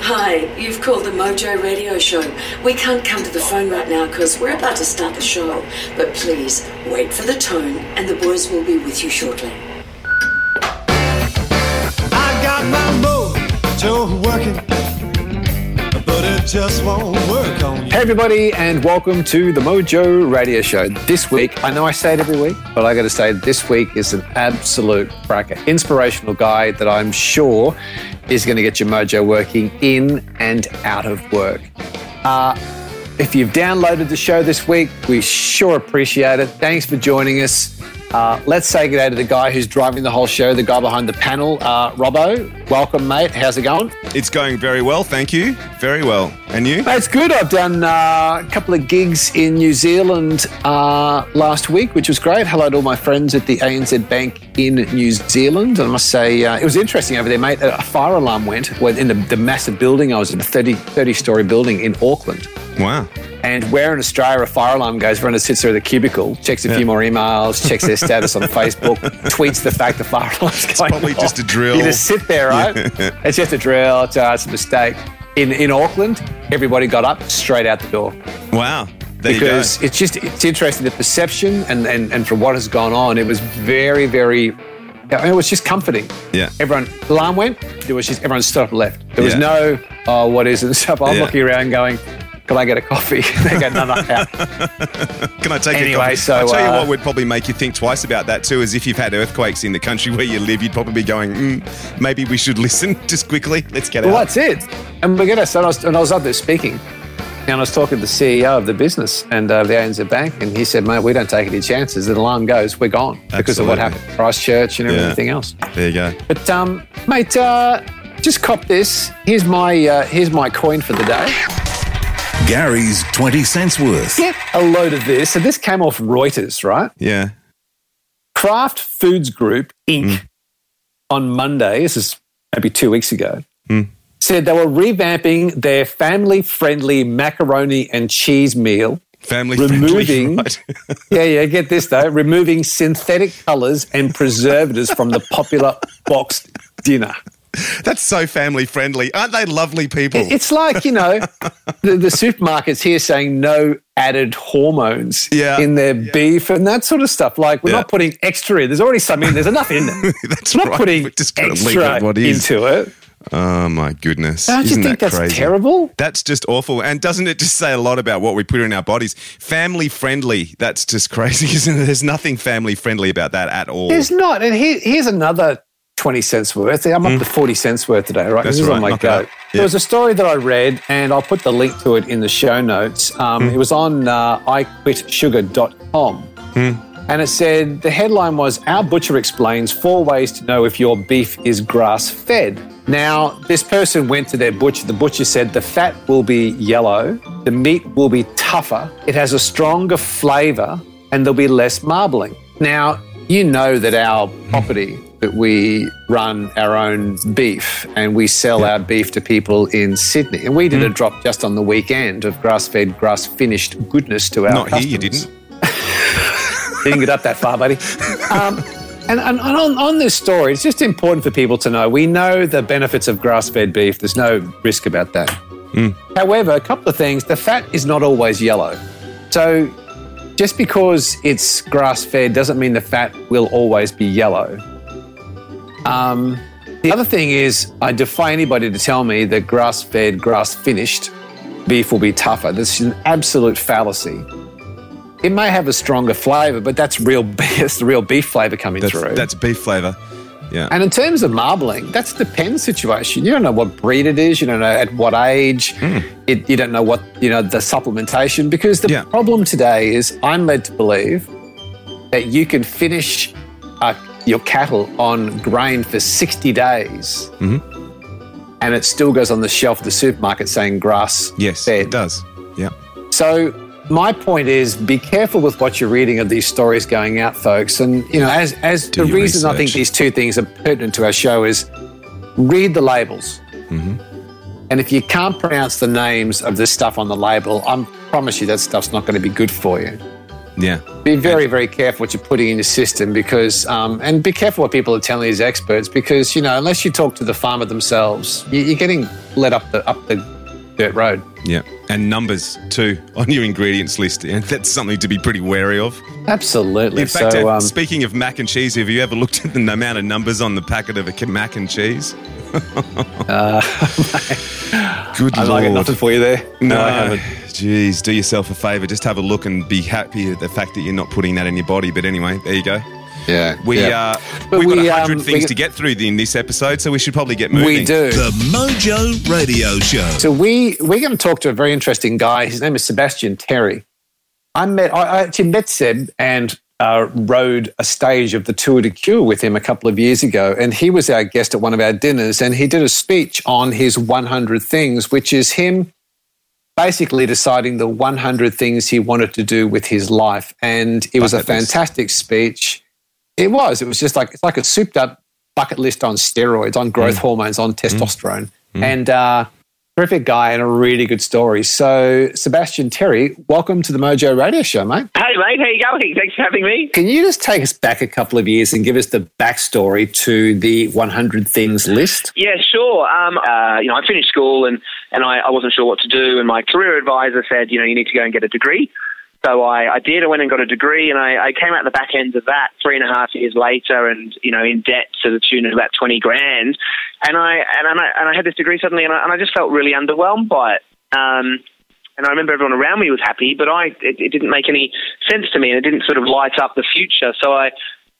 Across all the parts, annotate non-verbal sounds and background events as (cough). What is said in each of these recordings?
Hi, you've called the Mojo Radio Show. We can't come to the phone right now because we're about to start the show. But please wait for the tone, and the boys will be with you shortly. I got my mojo working, but it just won't work on. Hey, everybody, and welcome to the Mojo Radio Show. This week, I know I say it every week, but I got to say, this week is an absolute cracker. Inspirational guy that I'm sure is going to get your mojo working in and out of work. Uh, if you've downloaded the show this week, we sure appreciate it. Thanks for joining us. Uh, let's say good day to the guy who's driving the whole show, the guy behind the panel, uh, Robbo. Welcome, mate. How's it going? It's going very well, thank you. Very well. And you? Mate, it's good. I've done uh, a couple of gigs in New Zealand uh, last week, which was great. Hello to all my friends at the ANZ Bank in New Zealand. I must say, uh, it was interesting over there, mate. A fire alarm went in the, the massive building. I was in a 30, 30 story building in Auckland. Wow. And where in Australia a fire alarm goes, everyone sits there at the cubicle, checks a few more emails, checks their status on Facebook, (laughs) tweets the fact the fire alarm's going probably off. just a drill. You just sit there, right? It's just a drill. It's, uh, it's a mistake. In in Auckland, everybody got up straight out the door Wow. There because it's just it's interesting the perception and and and from what has gone on, it was very very. I mean, it was just comforting. Yeah. Everyone, alarm went. There was just everyone stood up and left. There was Yeah. no, oh, what is it? and stuff. I'm Yeah. looking around going, can I get a coffee? (laughs) they go, no, no, out. Can I take a Anyway, so, I'll tell you uh, what would probably make you think twice about that too is if you've had earthquakes in the country (laughs) where you live, you'd probably be going, mm, maybe we should (laughs) listen just quickly. Let's get Well, out. that's it. And we're going to. So I was, and I was up there speaking, and I was talking to the CEO of the business and uh, the ANZ Bank, and he said, "Mate, we don't take any chances. The alarm goes, we're gone because of what happened, Christchurch and Yeah. everything else." There you go. But um, mate, uh, just cop this. Here's my uh, here's my coin for the day. Gary's 20 cents worth. Get a load of this. So this came off Reuters, right? Yeah. Kraft Foods Group Inc. on Monday, this is maybe two weeks ago, said they were revamping their family friendly macaroni and cheese meal. Family (laughs) Removing- friendly. Right. (laughs) Yeah, yeah, get this though removing synthetic colors and preservatives from the popular boxed dinner. That's so family friendly. Aren't they lovely people? It's like, you know, (laughs) the, the supermarkets here saying no added hormones Yeah. in their beef and that sort of stuff. Like, we're Yeah. not putting extra in. There's already some in. There's enough in there. That's We're not right. putting We're just gonna leave extra it what is. into it. Oh my goodness. Don't Isn't you think that that's crazy? terrible? That's just awful. And doesn't it just say a lot about what we put in our bodies? Family friendly. That's just (laughs) crazy, isn't it? There's nothing family friendly about that at all. There's not. And here, here's another 20 cents worth. I'm up to 40 cents worth today, right? That's this is right. on my Knock go. There was a story that I read, and I'll put the link to it in the show notes. Um, Hmm. It was on uh, iquitsugar.com. Hmm. And it said the headline was Our butcher explains four ways to know if your beef is grass fed. Now, this person went to their butcher. The butcher said the fat will be yellow, the meat will be tougher, it has a stronger flavour, and there'll be less marbling. Now, you know that our property that we run our own beef and we sell our beef to people in Sydney. And we did a drop just on the weekend of grass fed, grass finished goodness to our Not customers. here, you didn't. (laughs) Didn't get up that far, buddy. (laughs) Um, and, and on, on this story, it's just important for people to know we know the benefits of grass fed beef. There's no risk about that. However, a couple of things the fat is not always yellow. So just because it's grass fed doesn't mean the fat will always be yellow. Um, the other thing is, I defy anybody to tell me that grass fed, grass finished beef will be tougher. This is an absolute fallacy. It may have a stronger flavour, but that's real. (laughs) That's the real beef flavour coming That's, through. that's beef flavour. Yeah. and in terms of marbling, that's the pen situation. You don't know what breed it is. You don't know at what age. It, you don't know what you know the supplementation. Because the Yeah. problem today is, I'm led to believe that you can finish uh, your cattle on grain for 60 days, and it still goes on the shelf of the supermarket saying grass yes, fed. it does. Yeah. So my point is, be careful with what you're reading of these stories going out, folks. And you know, as as Do the reason I think these two things are pertinent to our show is read the labels. Mm-hmm. And if you can't pronounce the names of this stuff on the label, I promise you that stuff's not going to be good for you. Yeah. Be very, very careful what you're putting in your system because, um, and be careful what people are telling these experts because, you know, unless you talk to the farmer themselves, you're getting led up the up the dirt road. Yeah. And numbers too (laughs) on your ingredients list. And that's something to be pretty wary of. Absolutely. In fact, so, uh, um, speaking of mac and cheese, have you ever looked at the amount of numbers on the packet of a mac and cheese? (laughs) (laughs) Good I lord. got nothing for you there. No, I haven't. Jeez, do yourself a favour. Just have a look and be happy at the fact that you're not putting that in your body. But anyway, there you go. Yeah. We yeah. uh, we've got we, a hundred um, things we- to get through in this episode, so we should probably get moving. we do. The Mojo Radio Show. So we we're going to talk to a very interesting guy. His name is Sebastian Terry. I met I I actually met Seb and uh, rode a stage of the Tour de Cure with him a couple of years ago, and he was our guest at one of our dinners, and he did a speech on his 100 things, which is him basically deciding the 100 things he wanted to do with his life, and it was a Bucket list. fantastic speech. It was. It was just like it's like a souped up bucket list on steroids, on growth Mm. hormones, on testosterone, and uh, terrific guy and a really good story. So, Sebastian Terry, welcome to the Mojo Radio Show, mate. Hey, mate, how you going? Thanks for having me. Can you just take us back a couple of years and give us the backstory to the 100 things list? Yeah, sure. Um, uh, you know, I finished school and, and I, I wasn't sure what to do, and my career advisor said, you know, you need to go and get a degree. So I, I did. I went and got a degree, and I, I came out the back end of that three and a half years later, and you know, in debt to the tune of about twenty grand. And I and I and I had this degree suddenly, and I, and I just felt really underwhelmed by it. Um, and I remember everyone around me was happy, but I it, it didn't make any sense to me, and it didn't sort of light up the future. So I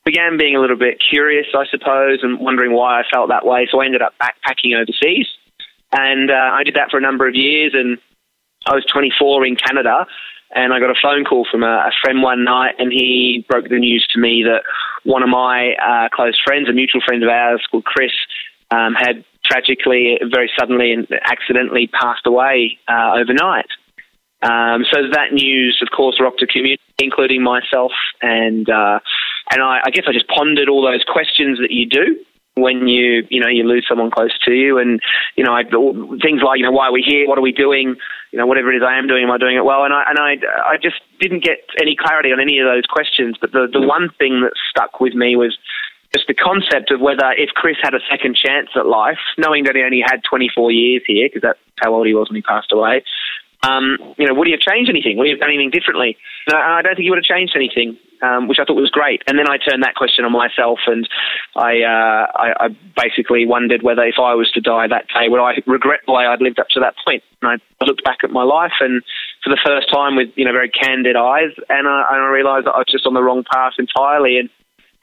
began being a little bit curious, I suppose, and wondering why I felt that way. So I ended up backpacking overseas, and uh, I did that for a number of years. And I was 24 in Canada, and I got a phone call from a, a friend one night, and he broke the news to me that one of my uh, close friends, a mutual friend of ours called Chris, um, had tragically, very suddenly, and accidentally passed away uh, overnight. Um, so that news, of course, rocked the community, including myself, and uh, and I, I guess I just pondered all those questions that you do when you you know you lose someone close to you, and you know I, things like you know why are we here, what are we doing, you know whatever it is I am doing, am I doing it well? And I and I I just didn't get any clarity on any of those questions. But the the one thing that stuck with me was just the concept of whether if Chris had a second chance at life, knowing that he only had 24 years here, because that's how old he was when he passed away. Um, you know, would he have changed anything? Would he have done anything differently? No, I don't think he would have changed anything, um, which I thought was great. And then I turned that question on myself, and I, uh, I, I basically wondered whether if I was to die that day, would I regret way I'd lived up to that point? And I looked back at my life, and for the first time, with you know very candid eyes, and I, and I realised that I was just on the wrong path entirely, and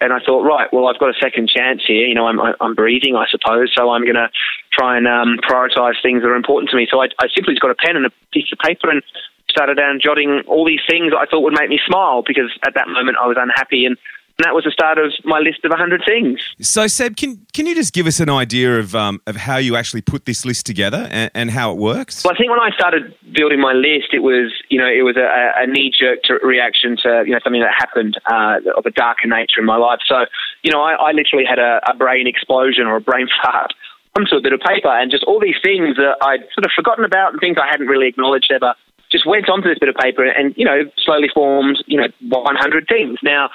and I thought, right, well, I've got a second chance here. You know, I'm I'm breathing, I suppose, so I'm going to try and um, prioritise things that are important to me. So I, I simply just got a pen and a piece of paper and started down jotting all these things I thought would make me smile because at that moment I was unhappy and. And that was the start of my list of 100 things. So, Seb, can can you just give us an idea of um, of how you actually put this list together and, and how it works? Well, I think when I started building my list, it was you know it was a, a knee jerk reaction to you know something that happened uh, of a darker nature in my life. So you know I, I literally had a, a brain explosion or a brain (laughs) fart onto a bit of paper, and just all these things that I'd sort of forgotten about and things I hadn't really acknowledged ever just went onto this bit of paper and you know slowly formed you know 100 things. Now.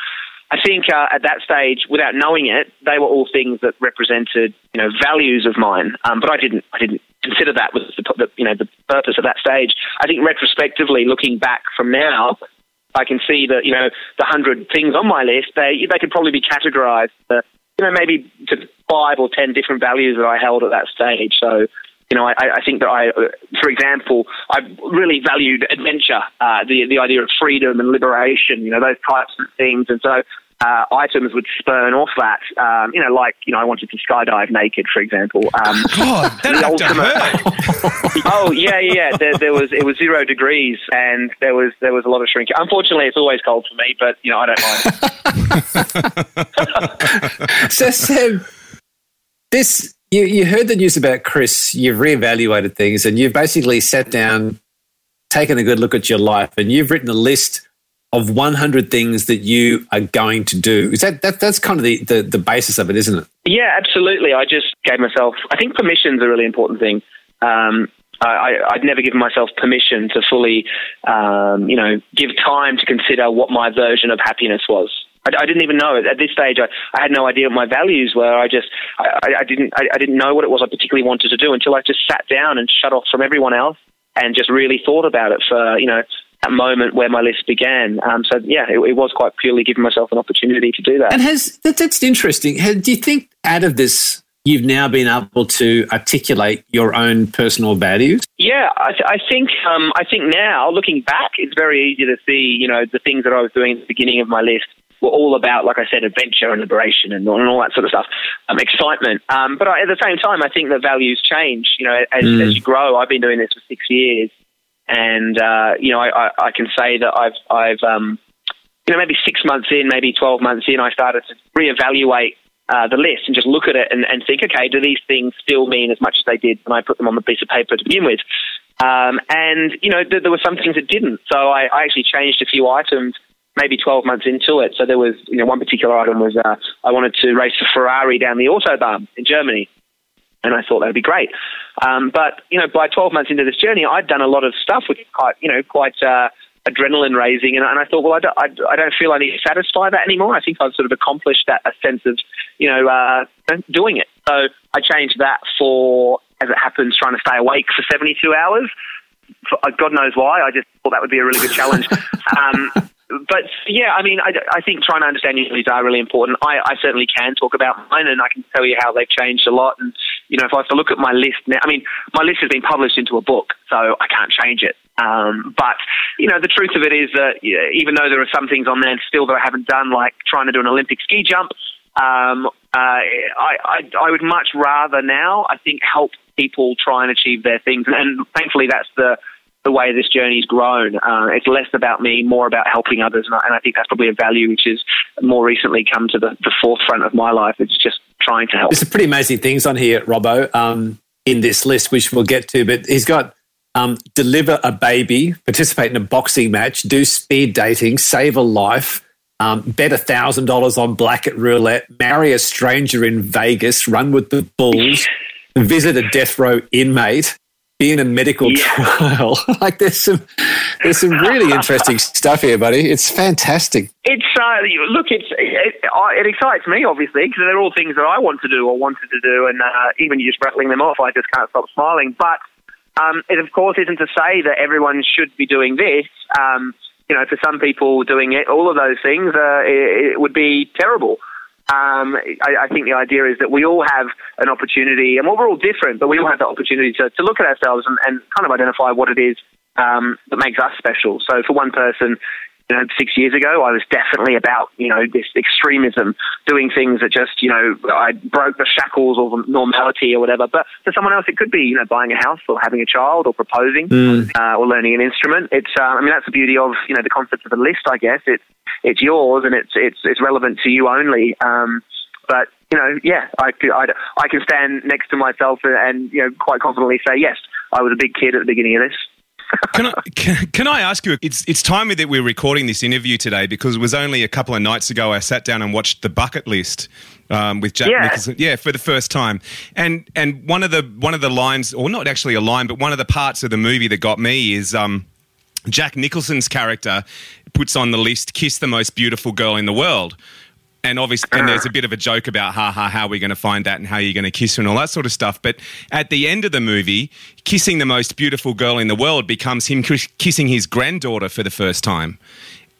I think uh, at that stage, without knowing it, they were all things that represented, you know, values of mine. Um, but I didn't, I didn't consider that was the, the, you know, the purpose of that stage. I think retrospectively, looking back from now, I can see that you know the hundred things on my list, they they could probably be categorised, uh, you know, maybe to five or ten different values that I held at that stage. So you know, I, I think that I, uh, for example, I really valued adventure, uh, the the idea of freedom and liberation, you know, those types of things, and so. Uh, items would spurn off that, um, you know, like you know, I wanted to skydive naked, for example. Um, (laughs) God, that the ultimate- hurt. (laughs) oh yeah, yeah. yeah. There, there was it was zero degrees, and there was there was a lot of shrinking. Unfortunately, it's always cold for me, but you know, I don't mind. (laughs) So, Seb, this you, you heard the news about Chris. You've reevaluated things, and you've basically sat down, taken a good look at your life, and you've written a list of 100 things that you are going to do. Is that, that that's kind of the, the the basis of it, isn't it? Yeah, absolutely. I just gave myself. I think permission's a really important thing. Um, I, I'd never given myself permission to fully, um, you know, give time to consider what my version of happiness was. I, I didn't even know at this stage. I, I had no idea what my values were. I just, I, I didn't, I, I didn't know what it was I particularly wanted to do until I just sat down and shut off from everyone else and just really thought about it for, you know, that moment where my list began. Um, so yeah, it, it, was quite purely giving myself an opportunity to do that. And has that, that's interesting. do you think out of this you've now been able to articulate your own personal values? Yeah, I, th- I think um, I think now looking back, it's very easy to see you know the things that I was doing at the beginning of my list were all about, like I said, adventure and liberation and, and all that sort of stuff, um, excitement. Um, but I, at the same time, I think that values change. You know, as, mm. as you grow, I've been doing this for six years, and uh, you know, I, I, I, can say that I've I've um, you know maybe six months in, maybe twelve months in, I started to reevaluate uh, the list and just look at it and, and, think, okay, do these things still mean as much as they did when I put them on the piece of paper to begin with? Um, and, you know, th- there were some things that didn't. So I, I, actually changed a few items maybe 12 months into it. So there was, you know, one particular item was uh, I wanted to race a Ferrari down the Autobahn in Germany. And I thought that would be great. Um, but, you know, by 12 months into this journey, I'd done a lot of stuff which is quite, you know, quite, uh, adrenaline raising. And, and I thought, well, I don't, I, I, don't feel I need to satisfy that anymore. I think I've sort of accomplished that a sense of, you know, uh, doing it. So I changed that for, as it happens, trying to stay awake for 72 hours. For, uh, God knows why. I just thought that would be a really good challenge. (laughs) um, but yeah, I mean, I, I, think trying to understand your needs are really important. I, I, certainly can talk about mine, and I can tell you how they've changed a lot. And you know, if I was to look at my list now, I mean, my list has been published into a book, so I can't change it. Um, but you know, the truth of it is that you even though there are some things on there still that I haven't done, like trying to do an Olympic ski jump, um, uh, I, I, I would much rather now, I think, help people try and achieve their things, and thankfully, that's the the way this journey's grown. Uh, it's less about me, more about helping others, and I, and I, think that's probably a value which has more recently come to the, the forefront of my life. It's just trying to help. There's some pretty amazing things on here, Robbo, um, in this list, which we'll get to. But he's got um, deliver a baby, participate in a boxing match, do speed dating, save a life. Um, bet thousand dollars on black at roulette, marry a stranger in Vegas, run with the bulls, visit a death row inmate, be in a medical yeah. trial. (laughs) like there's some there's some really interesting (laughs) stuff here, buddy. It's fantastic. It's uh, look, it's it, it excites me obviously because they're all things that I want to do or wanted to do, and uh, even just rattling them off, I just can't stop smiling. But um, it of course isn't to say that everyone should be doing this. Um, you know, for some people, doing it, all of those things, uh, it, it would be terrible. Um, I, I, think the idea is that we all have an opportunity, and well, we're all different, but we all have the opportunity to, to look at ourselves and, and kind of identify what it is um, that makes us special. So for one person, you know, six years ago, I was definitely about, you know, this extremism, doing things that just, you know, I broke the shackles of normality or whatever. But for someone else, it could be, you know, buying a house or having a child or proposing mm. uh, or learning an instrument. It's, uh, I mean, that's the beauty of, you know, the concept of a list, I guess. It's, it's yours and it's, it's, it's relevant to you only. Um, but you know, yeah, I, I, I can stand next to myself and, and you know quite confidently say yes, I was a big kid at the beginning of this can, I, can, can, I ask you? It's it's timely that we're recording this interview today because it was only a couple of nights ago I sat down and watched the bucket list um, with Jack yeah. Nicholson. Yeah, for the first time. And and one of the one of the lines, or not actually a line, but one of the parts of the movie that got me is. Um, Jack Nicholson's character puts on the list "Kiss the most beautiful girl in the world," and obviously, and there's a bit of a joke about, ha ha, how are we going to find that and how you're going to kiss her and all that sort of stuff. But at the end of the movie, kissing the most beautiful girl in the world becomes him kissing his granddaughter for the first time.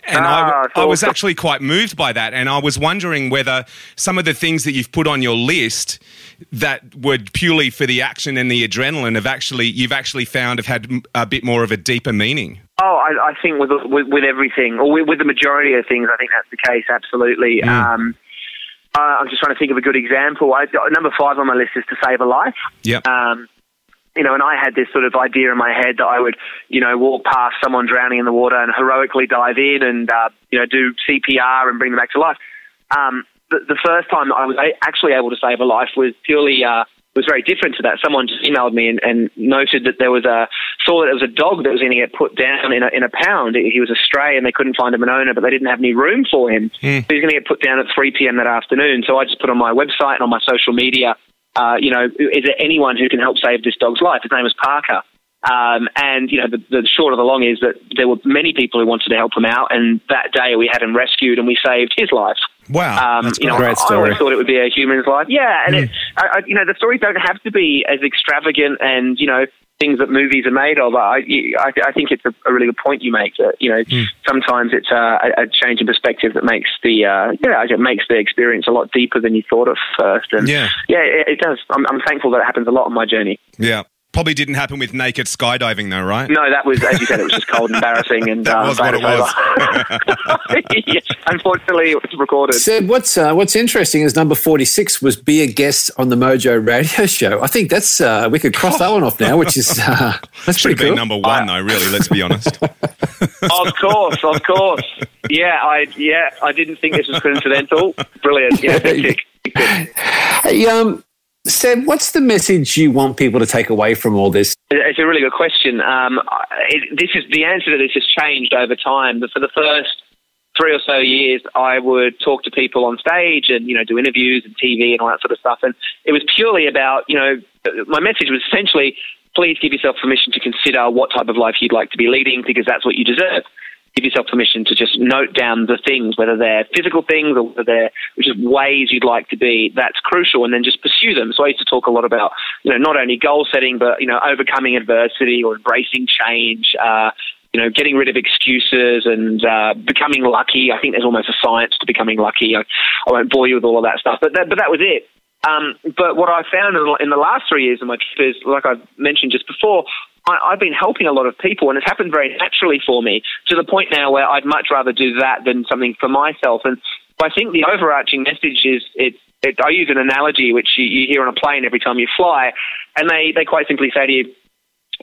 And ah, I, I was actually quite moved by that. And I was wondering whether some of the things that you've put on your list that were purely for the action and the adrenaline have actually, you've actually found have had a bit more of a deeper meaning. Oh, I, I think with, with, with everything, or with, with, the majority of things, I think that's the case. Absolutely. Mm. Um, uh, I'm just trying to think of a good example. I, number five on my list is to save a life. Yeah. Um, you know, and I had this sort of idea in my head that I would, you know, walk past someone drowning in the water and heroically dive in and, uh, you know, do CPR and bring them back to life. Um, the, the, first time I was actually able to save a life was purely uh, was very different to that. Someone just emailed me and, and noted that there was a saw that there was a dog that was going to get put down in a, in a pound. He was a stray and they couldn't find him an owner, but they didn't have any room for him. Mm. So he's going to get put down at 3 p.m. that afternoon. So I just put on my website and on my social media, uh, you know, is there anyone who can help save this dog's life? His name is Parker. Um, and you know, the, the short of the long is that there were many people who wanted to help him out, and that day we had him rescued and we saved his life. Wow, Um, you know, great I story. always thought it would be a human's life. Yeah, and it, I, I, you know, the stories don't have to be as extravagant and you know things that movies are made of. I, I, I think it's a, a really good point you make that you know sometimes it's a, a change in perspective that makes the uh, yeah it makes the experience a lot deeper than you thought at first. And Yeah. yeah, it, it does. I'm, I'm thankful that it happens a lot on my journey. yeah. Probably didn't happen with naked skydiving though, right? No, that was as you said, it was just cold, and (laughs) embarrassing, and That uh, was what it it's over. (laughs) yes, unfortunately, it was recorded. Seb, what's uh, what's interesting is number forty six was be a guest on the Mojo Radio Show. I think that's uh, we could cross that one off now, which is uh, (laughs) that's Should have pretty been cool. number one though, really, let's be honest. of course, of course. Yeah, I yeah, I didn't think this was coincidental. Brilliant. Yeah, big tick. Hey, um, Seb, what's the message you want people to take away from all this? It's a really good question. Um, it, this is the answer to this has changed over time. But for the first three or so years, I would talk to people on stage and you know do interviews and TV and all that sort of stuff. And it was purely about you know my message was essentially please give yourself permission to consider what type of life you'd like to be leading because that's what you deserve. Give yourself permission to just note down the things, whether they're physical things or whether they're just ways you'd like to be. That's crucial, and then just pursue them. So I used to talk a lot about, you know, not only goal setting, but you know, overcoming adversity or embracing change. Uh, you know, getting rid of excuses and uh, becoming lucky. I think there's almost a science to becoming lucky. I, I won't bore you with all of that stuff, but that, but that was it. Um, but what I found in the, last three years of my trip is, like I've mentioned just before, I, I've been helping a lot of people, and it's happened very naturally for me to the point now where I'd much rather do that than something for myself. And I think the overarching message is it. it I use an analogy which you, you hear on a plane every time you fly, and they, they quite simply say to you,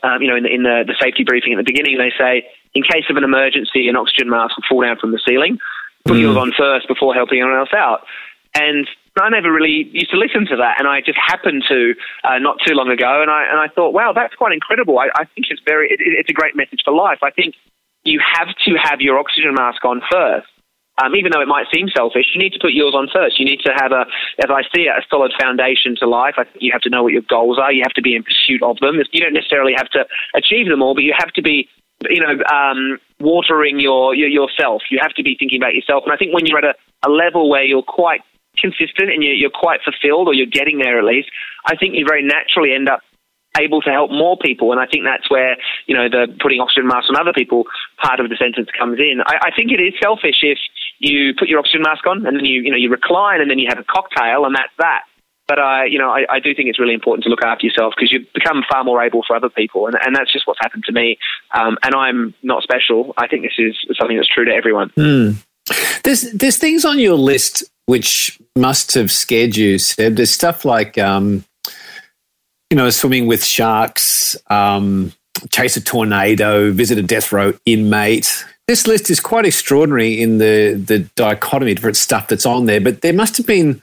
um, you know, in, the, in the, the safety briefing at the beginning, they say, in case of an emergency, an oxygen mask will fall down from the ceiling. Put yours on first before helping anyone else out. And I never really used to listen to that, and I just happened to uh, not too long ago, and I and I thought, wow, that's quite incredible. I, I think it's very, it, it's a great message for life. I think you have to have your oxygen mask on first. Um, even though it might seem selfish, you need to put yours on first. You need to have a, as I see it, a solid foundation to life. I think you have to know what your goals are. You have to be in pursuit of them. You don't necessarily have to achieve them all, but you have to be, you know, um, watering your, your yourself. You have to be thinking about yourself. And I think when you're at a, a level where you're quite consistent and you're, quite fulfilled, or you're getting there at least, I think you very naturally end up able to help more people. And I think that's where, you know, the putting oxygen masks on other people part of the sentence comes in. I, I think it is selfish if you put your oxygen mask on and then you, you know, you recline and then you have a cocktail and that's that. But I, you know, I, I do think it's really important to look after yourself because you become far more able for other people, and, and that's just what's happened to me. Um, and I'm not special. I think this is something that's true to everyone. There's there's things on your list which must have scared you, Seb. There's stuff like um, you know, swimming with sharks, um, chase a tornado, visit a death row inmate. This list is quite extraordinary in the the dichotomy different stuff that's on there, but there must have been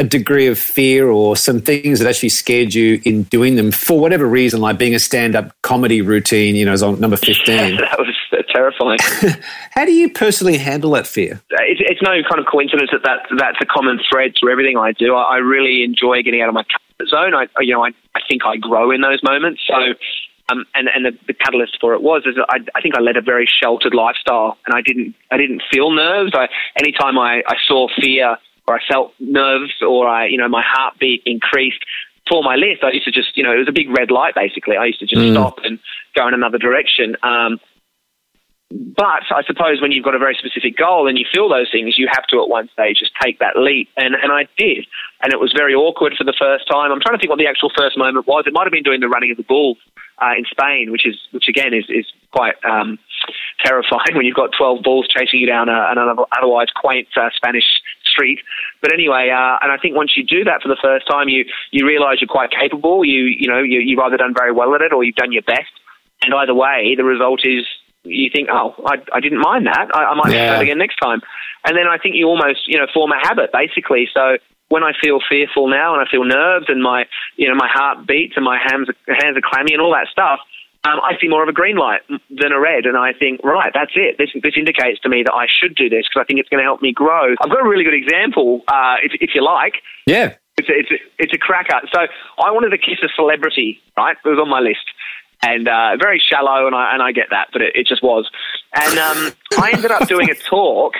a degree of fear or some things that actually scared you in doing them for whatever reason, like being a stand-up comedy routine, you know, is on number (laughs) 15. that was uh, terrifying. (laughs) How do you personally handle that fear? it's, it's no kind of coincidence that, that that's a common thread through everything I do. I, I really enjoy getting out of my comfort zone. I, you know, I, I think I grow in those moments. So, um, and and the, the catalyst for it was is that I, I think I led a very sheltered lifestyle, and I didn't I didn't feel nerves. I anytime I, I saw fear or I felt nerves or I you know my heartbeat increased. For my list, I used to just, you know, it was a big red light basically. I used to just stop and go in another direction. Um, but I suppose when you've got a very specific goal and you feel those things, you have to at one stage just take that leap. And, and I did. And it was very awkward for the first time. I'm trying to think what the actual first moment was. It might have been doing the running of the bull uh, in Spain, which is, which again is, is quite um, terrifying (laughs) when you've got 12 bulls chasing you down a, an otherwise quaint uh, Spanish street. But anyway, uh, and I think once you do that for the first time, you, you realize you're quite capable. You, you know, you, you've either done very well at it or you've done your best. And either way, the result is you think, oh, I, I didn't mind that. I, I might Yeah. do that again next time. And then I think you almost, you know, form a habit basically. So when I feel fearful now and I feel nerves and my, you know, my heart beats and my hands hands are clammy and all that stuff, um, I see more of a green light than a red, and I think, right, that's it. This this indicates to me that I should do this because I think it's going to help me grow. I've got a really good example, uh, if if you like. Yeah. It's a, it's a, it's a cracker. So I wanted to kiss a celebrity, right? It was on my list. and uh, very shallow, and I and I get that, but it, it just was. And um, I ended up doing a talk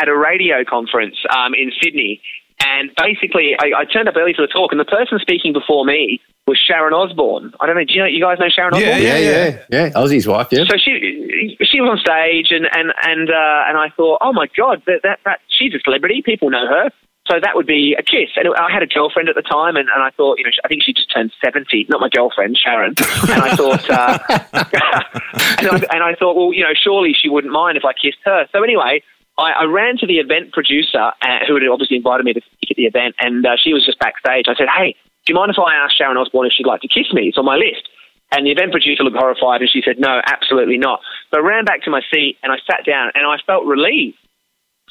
at a radio conference um, in Sydney, and basically I, I turned up early for the talk, and the person speaking before me was Sharon Osbourne. I don't know. Do you know? You guys know Sharon Yeah, Osbourne? Yeah, yeah, yeah. Ozzy's wife, yeah. So she she was on stage, and and and uh, and I thought, oh my god, that, that that she's a celebrity. People know her. So that would be a kiss. And I had a girlfriend at the time, and, and I thought, you know, I think she just turned seventy. Not my girlfriend, Sharon. (laughs) And I thought, uh, (laughs) and, I, and I thought, well, you know, surely she wouldn't mind if I kissed her. So anyway, I, I ran to the event producer, uh, who had obviously invited me to speak at the event, and uh, she was just backstage. I said, hey, do you mind if I ask Sharon Osbourne if she'd like to kiss me? It's on my list. And the event producer looked horrified, and she said, no, absolutely not. So I ran back to my seat, and I sat down, and I felt relieved.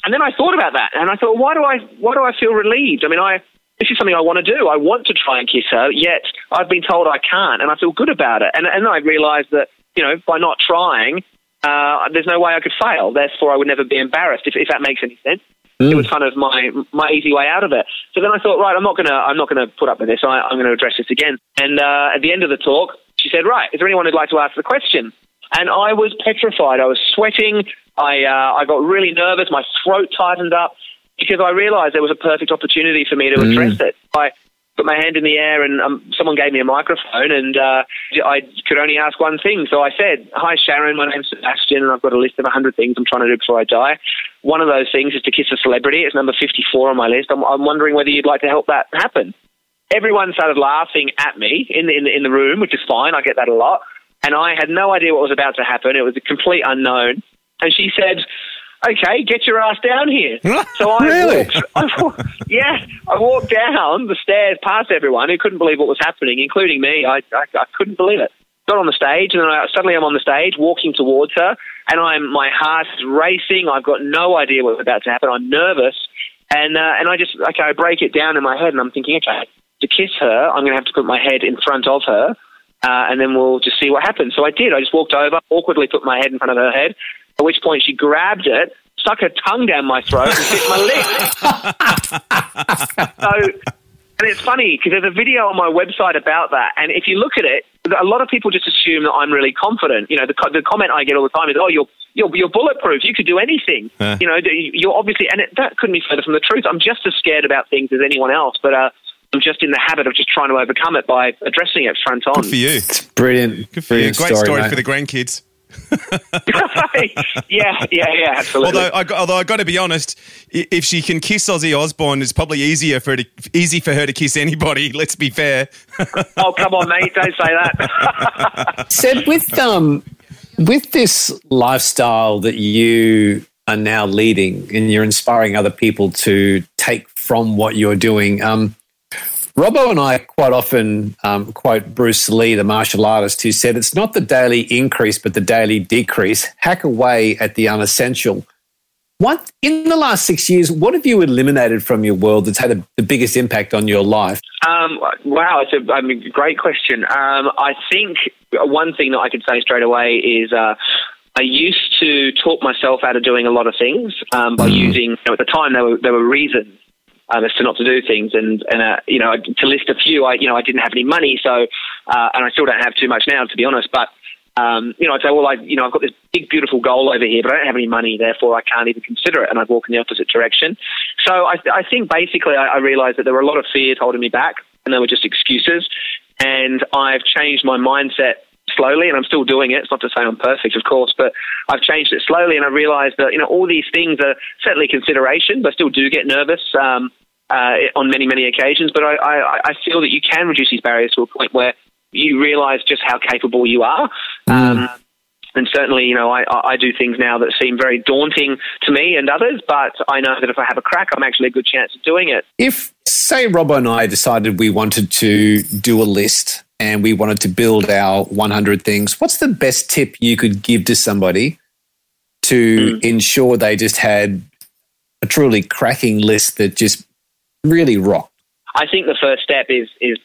And then I thought about that, and I thought, why do I, why do I feel relieved? I mean, I this is something I want to do. I want to try and kiss her, yet I've been told I can't, and I feel good about it. And and I realised that you know by not trying, uh, there's no way I could fail. Therefore, I would never be embarrassed. If, if that makes any sense, it was kind of my my easy way out of it. So then I thought, right, I'm not gonna I'm not gonna put up with this. I, I'm going to address this again. And uh, at the end of the talk, she said, right, is there anyone who'd like to ask the question? And I was petrified. I was sweating. I uh, I got really nervous. My throat tightened up because I realised there was a perfect opportunity for me to address it. I put my hand in the air and um, someone gave me a microphone and uh, I could only ask one thing. So I said, Hi Sharon, my name's Sebastian and I've got a list of 100 things I'm trying to do before I die. One of those things is to kiss a celebrity. It's number 54 on my list. I'm, I'm wondering whether you'd like to help that happen. Everyone started laughing at me in the, in, the, in the room, which is fine. I get that a lot. And I had no idea what was about to happen. It was a complete unknown. And she said, okay, get your ass down here. (laughs) So I Really? walked, I walked, yeah, I walked down the stairs past everyone who couldn't believe what was happening, including me. I, I, I couldn't believe it. Got on the stage, and then I, suddenly I'm on the stage walking towards her, and I'm my heart's racing. I've got no idea what's about to happen. I'm nervous, and uh, and I just okay, I break it down in my head, and I'm thinking, okay, to kiss her, I'm going to have to put my head in front of her, uh, and then we'll just see what happens. So I did. I just walked over, awkwardly put my head in front of her head, at which point she grabbed it, stuck her tongue down my throat, and bit my lip. (laughs) so, and it's funny because there's a video on my website about that, and if you look at it, a lot of people just assume that I'm really confident. You know, the, co- the comment I get all the time is, "Oh, you're you're, you're bulletproof. You could do anything." Yeah. You know, you're obviously, and it, that couldn't be further from the truth. I'm just as scared about things as anyone else, but uh, I'm just in the habit of just trying to overcome it by addressing it front on. Good for you. It's Brilliant. Good for you. Great story, mate. for the grandkids. (laughs) yeah, yeah, yeah, absolutely. Although I, got- although I got to be honest, if she can kiss Ozzy Osbourne, it's probably easier for her to, easy for her to kiss anybody. Let's be fair. (laughs) oh, come on, mate, don't say that. (laughs) Seb, with um, with this lifestyle that you are now leading, and you're inspiring other people to take from what you're doing. Um, Robbo and I quite often um, quote Bruce Lee, the martial artist, who said, "It's not the daily increase, but the daily decrease. Hack away at the unessential." What in the last six years? What have you eliminated from your world that's had a, the biggest impact on your life? Um, wow, it's a I mean, great question. Um, I think one thing that I could say straight away is uh, I used to talk myself out of doing a lot of things um, by using. You know, at the time, there were there were reasons um, as to not to do things, and and uh, you know to list a few, I you know I didn't have any money, so uh, and I still don't have too much now, to be honest, but. Um, you know, I'd say, well, I, you know, I've got this big, beautiful goal over here, but I don't have any money, therefore I can't even consider it, and I'd walk in the opposite direction. So I, I think basically I, I realised that there were a lot of fears holding me back, and they were just excuses. And I've changed my mindset slowly, and I'm still doing it. It's not to say I'm perfect, of course, but I've changed it slowly, and I realised that you know all these things are certainly consideration, but I still do get nervous. Um, uh, on many, many occasions, but I, I, I feel that you can reduce these barriers to a point where you realise just how capable you are. Um, and certainly, you know, I, I do things now that seem very daunting to me and others, but I know that if I have a crack, I'm actually a good chance of doing it. if say Robbo and I decided we wanted to do a list and we wanted to build our 100 things, what's the best tip you could give to somebody to ensure they just had a truly cracking list that just really rocked? I think the first step is is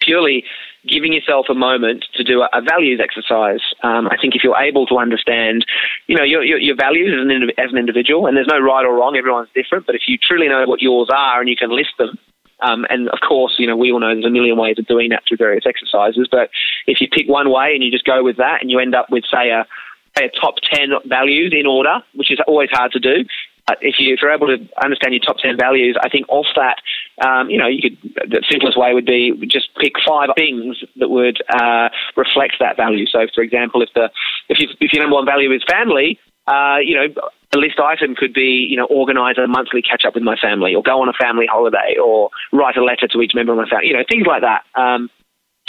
purely giving yourself a moment to do a, a values exercise. Um, I think if you're able to understand, you know, your, your, your values as an, indiv- as an individual, and there's no right or wrong, everyone's different, but if you truly know what yours are and you can list them, Um, and of course, you know, we all know there's a million ways of doing that through various exercises. But if you pick one way and you just go with that, and you end up with say a a top ten values in order, which is always hard to do. But if, you, you're able to understand your top 10 values, I think off that, um, you know, you could, the simplest way would be just pick five things that would uh, reflect that value. So, for example, if the if, you, if your number one value is family, uh, you know, a list item could be, you know, organise a monthly catch up with my family, or go on a family holiday, or write a letter to each member of my family, you know, things like that. Um,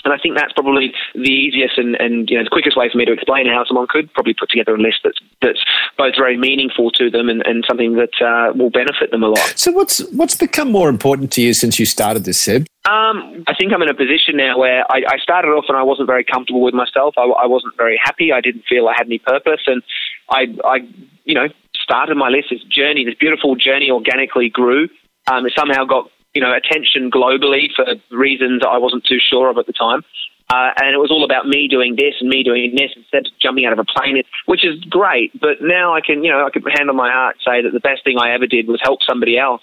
and I think that's probably the easiest and, and you know the quickest way for me to explain how someone could probably put together a list that's that's both very meaningful to them and, and something that uh, will benefit them a lot. So what's what's become more important to you since you started this, Seb? Um, I think I'm in a position now where I, I started off and I wasn't very comfortable with myself. I, I wasn't very happy. I didn't feel I had any purpose, and I, I you know, started my list. This journey, this beautiful journey, organically grew. Um, it somehow got you know, attention globally for reasons I wasn't too sure of at the time. Uh, and it was all about me doing this and me doing this instead of jumping out of a plane, which is great. But now I can, you know, I can hand on my heart say that the best thing I ever did was help somebody else.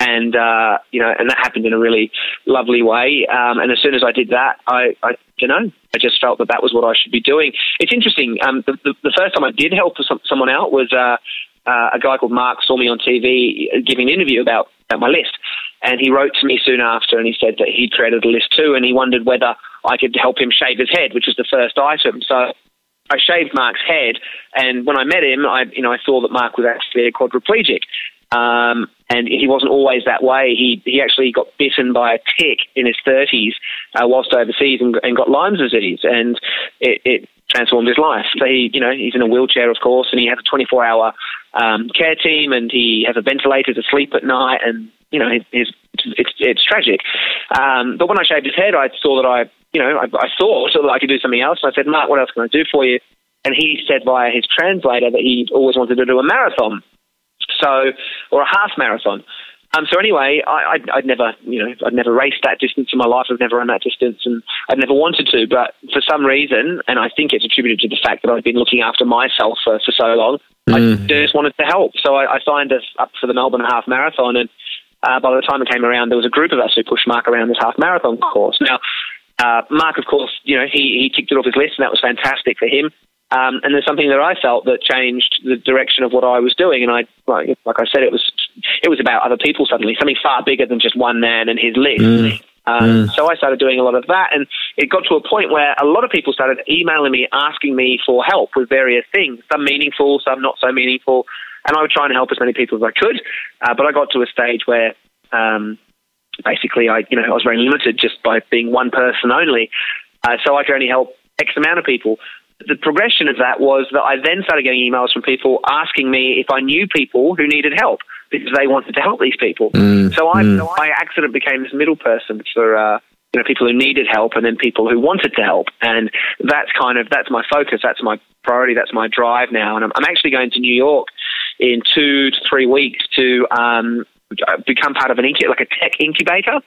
And, uh, you know, and that happened in a really lovely way. Um, and as soon as I did that, I, I don't know, I just felt that that was what I should be doing. It's interesting. Um, the, the, the first time I did help some, someone out was, uh, uh, a guy called Mark saw me on TV giving an interview about, about my list. And he wrote to me soon after and he said that he'd created a list too and he wondered whether I could help him shave his head, which was the first item. So I shaved Mark's head and when I met him, I, you know, I saw that Mark was actually a quadriplegic. Um, and he wasn't always that way. He he actually got bitten by a tick in his 30s uh, whilst overseas and, and, got Lyme's disease, and it, it, transformed his life. So he, you know, he's in a wheelchair, of course, and he has a 24-hour um, care team, and he has a ventilator to sleep at night, and you know, it's, it's, it's tragic. Um, but when I shaved his head, I saw that I, you know, I, I thought that I could do something else. And I said, Mark, what else can I do for you? And he said via his translator that he always wanted to do a marathon, so or a half marathon. Um, so anyway, I, I'd, I'd, never, you know, I'd never raced that distance in my life. I've never run that distance, and I'd never wanted to. But for some reason, and I think it's attributed to the fact that I've been looking after myself for, for so long, mm. I just wanted to help. So I, I signed us up for the Melbourne Half Marathon, and uh, by the time it came around, there was a group of us who pushed Mark around this half marathon course. Now, uh, Mark, of course, you know, he, he ticked it off his list, and that was fantastic for him. Um, and there's something that I felt that changed the direction of what I was doing. And I, like, like I said, it was it was about other people suddenly, something far bigger than just one man and his list. Mm. Um, mm. So I started doing a lot of that, and it got to a point where a lot of people started emailing me, asking me for help with various things, some meaningful, some not so meaningful and I would try and help as many people as I could. Uh, but I got to a stage where um, basically I, you know, I was very limited just by being one person only. Uh, so I could only help X amount of people. The progression of that was that I then started getting emails from people asking me if I knew people who needed help because they wanted to help these people. Mm, so I, mm. I accident became this middle person for uh, you know people who needed help and then people who wanted to help, and that's kind of that's my focus, that's my priority, that's my drive now. And I'm, I'm actually going to New York in two to three weeks to um, become part of an incubator, like a tech incubator.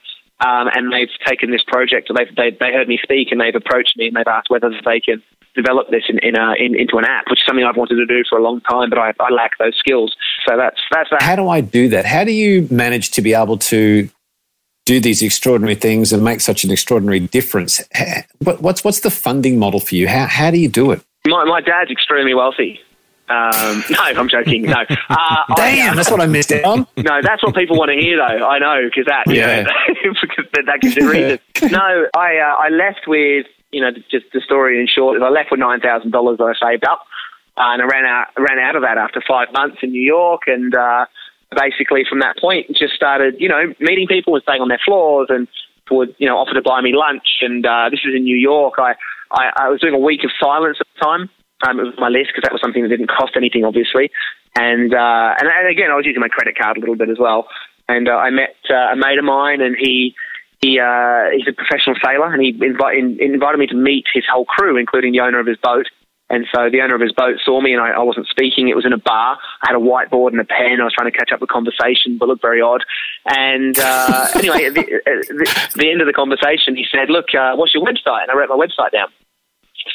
Um, and they've taken this project. They've, they, they heard me speak and they've approached me and they've asked whether they can develop this in, in, a, in, into an app, which is something I've wanted to do for a long time, but I, I lack those skills. So that's that's that. How do I do that? How do you manage to be able to do these extraordinary things and make such an extraordinary difference? What's what's the funding model for you? How how do you do it? My my dad's extremely wealthy. Um, (laughs) no, I'm joking. No. Uh, Damn, I, that's what I missed out on. (laughs) No, that's what people want to hear, though. I know because that, yeah, (laughs) because that, that gives you reason. no, I uh, I left with you know just the story in short is I left with nine thousand dollars that I saved up, uh, and I ran out ran out of that after five months in New York, and uh, basically from that point just started you know meeting people and staying on their floors and would you know offer to buy me lunch, and uh, this was in New York. I, I I was doing a week of silence at the time it was my list because that was something that didn't cost anything, obviously. And, uh, and and again, I was using my credit card a little bit as well. And uh, I met uh, a mate of mine, and he he uh, he's a professional sailor, and he invi- in, invited me to meet his whole crew, including the owner of his boat. And so the owner of his boat saw me, and I, I wasn't speaking. It was in a bar. I had a whiteboard and a pen. I was trying to catch up the conversation, but looked very odd. And uh, (laughs) anyway, at the, at the, the, end of the conversation, he said, "Look, uh, what's your website?" And I wrote my website down.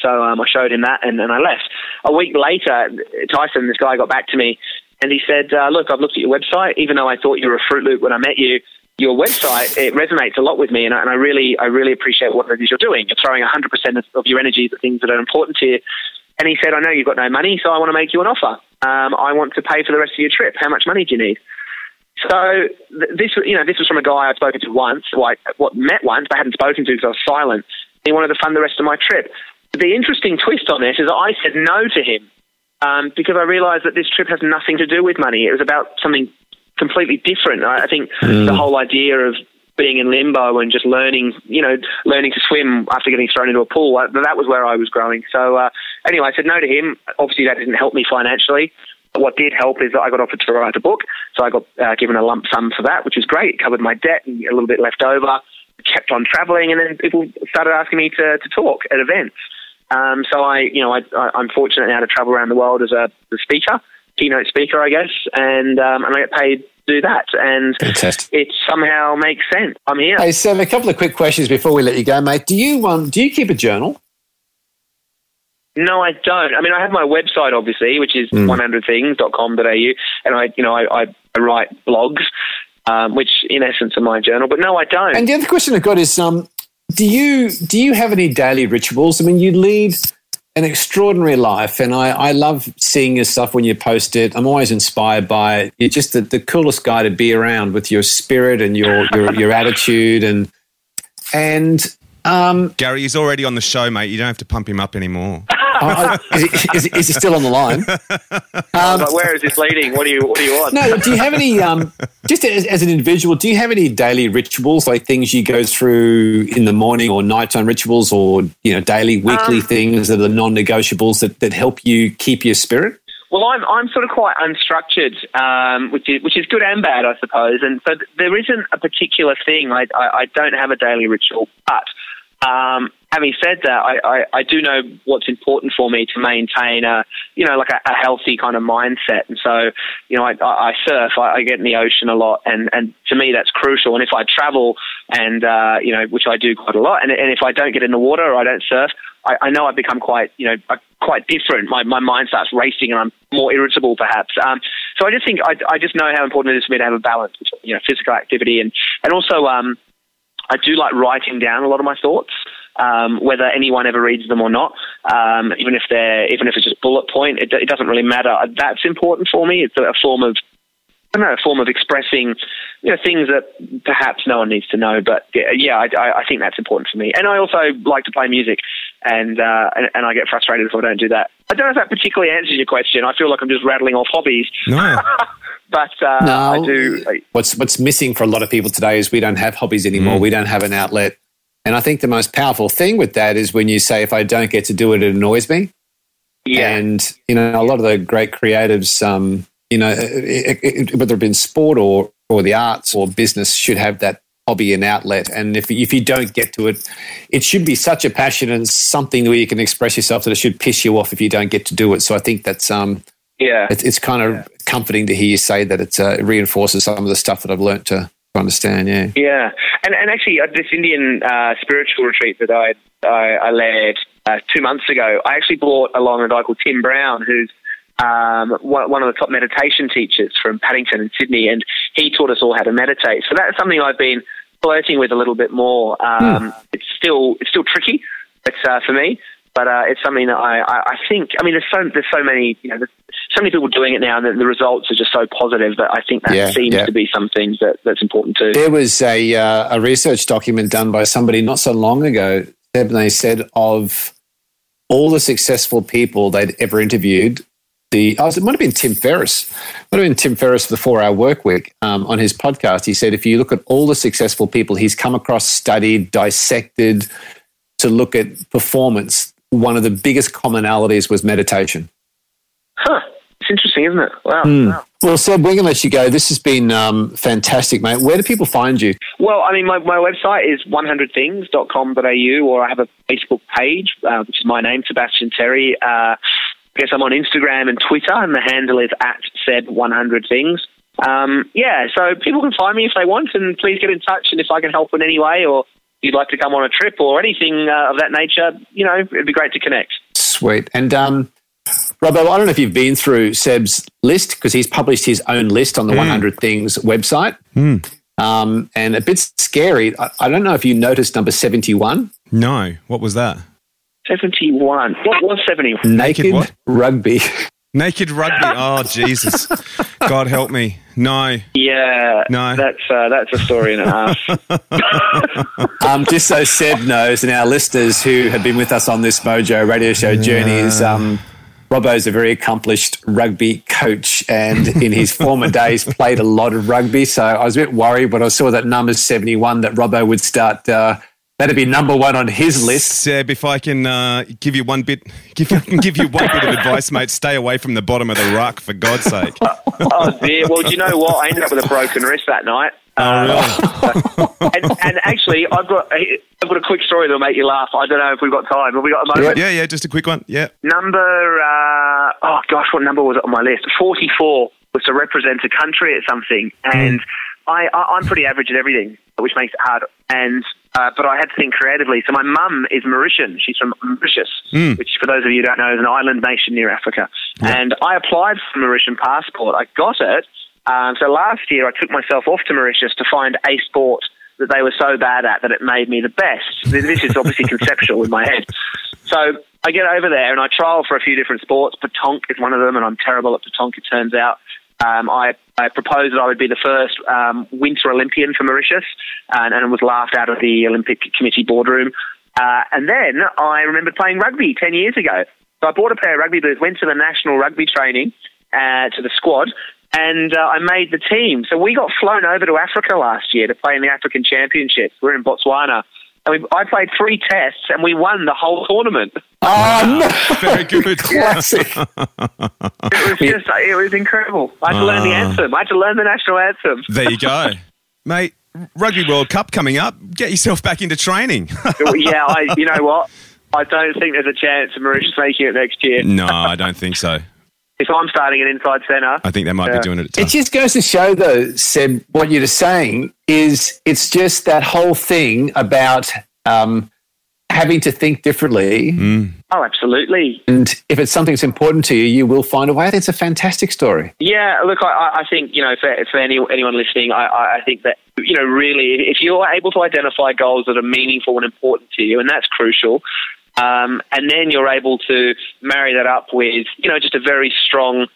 So um, I showed him that and, and I left. A week later, Tyson, this guy, got back to me and he said, uh, Look, I've looked at your website. Even though I thought you were a Fruit Loop when I met you, your website, it resonates a lot with me, and I, and I really, I really appreciate what it is you're doing. You're throwing 100% of your energy at things that are important to you. And he said, I know you've got no money, so I want to make you an offer. Um, I want to pay for the rest of your trip. How much money do you need? So th- this, you know, this was from a guy I'd spoken to once, like what met once, but hadn't spoken to because I was silent. He wanted to fund the rest of my trip. The interesting twist on this is that I said no to him um, because I realised that this trip has nothing to do with money. It was about something completely different. I, I think mm. the whole idea of being in limbo and just learning, you know, learning to swim after getting thrown into a pool. That was where I was growing. So uh, anyway, I said no to him. Obviously, that didn't help me financially. What did help is that I got offered to write a book, so I got uh, given a lump sum for that, which was great. It covered my debt and a little bit left over. Kept on traveling, and then people started asking me to, to talk at events. Um, so I, you know, I, am fortunate now to travel around the world as a, a speaker, keynote speaker, I guess, and um, and I get paid to do that. And Fantastic. it somehow makes sense. I'm here. Hey, Sam, a couple of quick questions before we let you go, mate. Do you um, do you keep a journal? No, I don't. I mean, I have my website, obviously, which is mm. 100things.com.au, and I, you know, I, I write blogs, um, which in essence are my journal. But no, I don't. And the other question I've got is, um, do you do you have any daily rituals? I mean, you lead an extraordinary life, and I, I love seeing your stuff when you post it. I'm always inspired by it. You're just the, the coolest guy to be around with your spirit and your your, your attitude and and um, Gary, he's already on the show, mate. You don't have to pump him up anymore. Uh, is, he, is, is, he still on the line? (laughs) Um, where is this leading? What do you What do you want? No, do you have any? Um, just as, as, an individual, do you have any daily rituals, like things you go through in the morning or nighttime rituals, or you know, daily, weekly um, things that are non-negotiables that that help you keep your spirit? Well, I'm I'm sort of quite unstructured, um, which is which is good and bad, I suppose. And so there isn't a particular thing. I I, I don't have a daily ritual, but um, having said that, I, I, I, do know what's important for me to maintain a, you know, like a, a healthy kind of mindset. And so, you know, I, I surf, I, I, get in the ocean a lot, and, and to me that's crucial. And if I travel, and uh, you know, which I do quite a lot, and, and if I don't get in the water or I don't surf, I, know I become quite, you know, quite different. My my mind starts racing, and I'm more irritable, perhaps. Um, so I just think I, I just know how important it is for me to have a balance, you know, physical activity and and also um, I do like writing down a lot of my thoughts. Um, whether anyone ever reads them or not, um, even if they're even if it's just bullet point, it, it, doesn't really matter. That's important for me. It's a, a form of I don't know, a form of expressing, you know, things that perhaps no one needs to know. But yeah, I, I think that's important for me. And I also like to play music, and, uh, and and I get frustrated if I don't do that. I don't know if that particularly answers your question. I feel like I'm just rattling off hobbies. No. (laughs) but uh, no, I do. What's what's missing for a lot of people today is we don't have hobbies anymore. Mm. We don't have an outlet. And I think the most powerful thing with that is when you say, if I don't get to do it, it annoys me. Yeah. And, you know, a lot of the great creatives, um, you know, it, it, whether it be in sport or, or the arts or business, should have that hobby and outlet. And if, if you don't get to it, it should be such a passion and something where you can express yourself that it should piss you off if you don't get to do it. So I think that's, um, yeah, it's, it's kind of yeah. comforting to hear you say that it, uh, it reinforces some of the stuff that I've learned to understand. Yeah, yeah, and and actually, uh, this Indian uh, spiritual retreat that I I, I led uh, two months ago, I actually brought along a guy called Tim Brown, who's um, one of the top meditation teachers from Paddington in Sydney, and he taught us all how to meditate. So that's something I've been flirting with a little bit more. Um, mm. It's still it's still tricky, it's uh, for me, but uh, it's something that I, I, I, think. I mean, there's so there's so many you know so many people doing it now, and the, the results are just so positive that I think that yeah, seems yeah. to be something that, that's important too. There was a uh, a research document done by somebody not so long ago. And they said of all the successful people they'd ever interviewed, the oh, it might have been Tim Ferriss, it might have been Tim Ferriss for the Four Hour Work Week um, on his podcast. He said if you look at all the successful people he's come across, studied, dissected to look at performance, one of the biggest commonalities was meditation. Huh. It's interesting, isn't it? Wow. Mm. wow. Well, Seb, we're going to let you go. This has been um, fantastic, mate. Where do people find you? Well, I mean, my, my website is 100things.com.au, or I have a Facebook page, uh, which is my name, Sebastian Terry. Uh, I guess I'm on Instagram and Twitter, and the handle is at Seb100things. Um, yeah, so people can find me if they want, and please get in touch. And if I can help in any way, or you'd like to come on a trip or anything uh, of that nature, you know, it'd be great to connect. Sweet. And um, Robbo, I don't know if you've been through Seb's list because he's published his own list on the mm. 100 Things website. Mm. Um, and a bit scary. I, I don't know if you noticed number 71. No. What was that? 71. What was 71? Naked, what? rugby. Naked rugby. (laughs) Oh, Jesus. God help me. No. Yeah, No. that's uh, that's a story and a half. (laughs) um, just so Seb knows, and our listeners who have been with us on this Mojo radio show journey is um, Robbo's a very accomplished rugby coach and in his (laughs) former days played a lot of rugby. So I was a bit worried when I saw that number 71 that Robbo would start, uh, that'd be number one on his list. Seb, if I can uh, give you one bit, give, I can give you one bit of advice, mate. Stay away from the bottom of the ruck, for God's sake. (laughs) oh dear. Well, do you know what? I ended up with a broken wrist that night. Oh, really? (laughs) and, and actually, I've got I've got a quick story that'll make you laugh. I don't know if we've got time. Have we got a moment? Yeah, yeah. Just a quick one. Yeah. Number uh, oh gosh, what number was it on my list? Forty four was to represent a country at something, and I, I I'm pretty average at everything, which makes it hard. And uh, but I had to think creatively. So my mum is Mauritian. She's from Mauritius, which for those of you who don't know is an island nation near Africa. And I applied for a Mauritian passport. I got it. Um, so last year I took myself off to Mauritius to find a sport that they were so bad at that it made me the best. This is obviously (laughs) conceptual in my head. So I get over there and I trial for a few different sports. Petanque is one of them, and I'm terrible at petanque, it turns out. Um, I, I proposed that I would be the first um, Winter Olympian for Mauritius, and, and was laughed out of the Olympic Committee boardroom. Uh, and then I remembered playing rugby 10 years ago. So I bought a pair of rugby boots, went to the national rugby training, uh, to the squad, and uh, I made the team. So we got flown over to Africa last year to play in the African Championships. We're in Botswana. And we, I played three tests and we won the whole tournament. Oh, Very good. (laughs) classic. It was just, it was incredible. I had to learn the anthem. I had to learn the national anthem. There you go, (laughs) mate. Rugby World Cup coming up. Get yourself back into training. yeah, I, you know (laughs) what? I don't think there's a chance of Mauritius making it next year. no, I don't think so. If I'm starting an inside centre, I think they might Yeah. be doing it. At It just goes to show, though, Seb, what you're saying is it's just that whole thing about um, having to think differently. oh, absolutely. And if it's something that's important to you, you will find a way. I think it's a fantastic story. Yeah, look, I, I think you know for, for any, anyone listening, I, I I think that you know really, if you're able to identify goals that are meaningful and important to you, and that's crucial, um, and then you're able to marry that up with you know just a very strong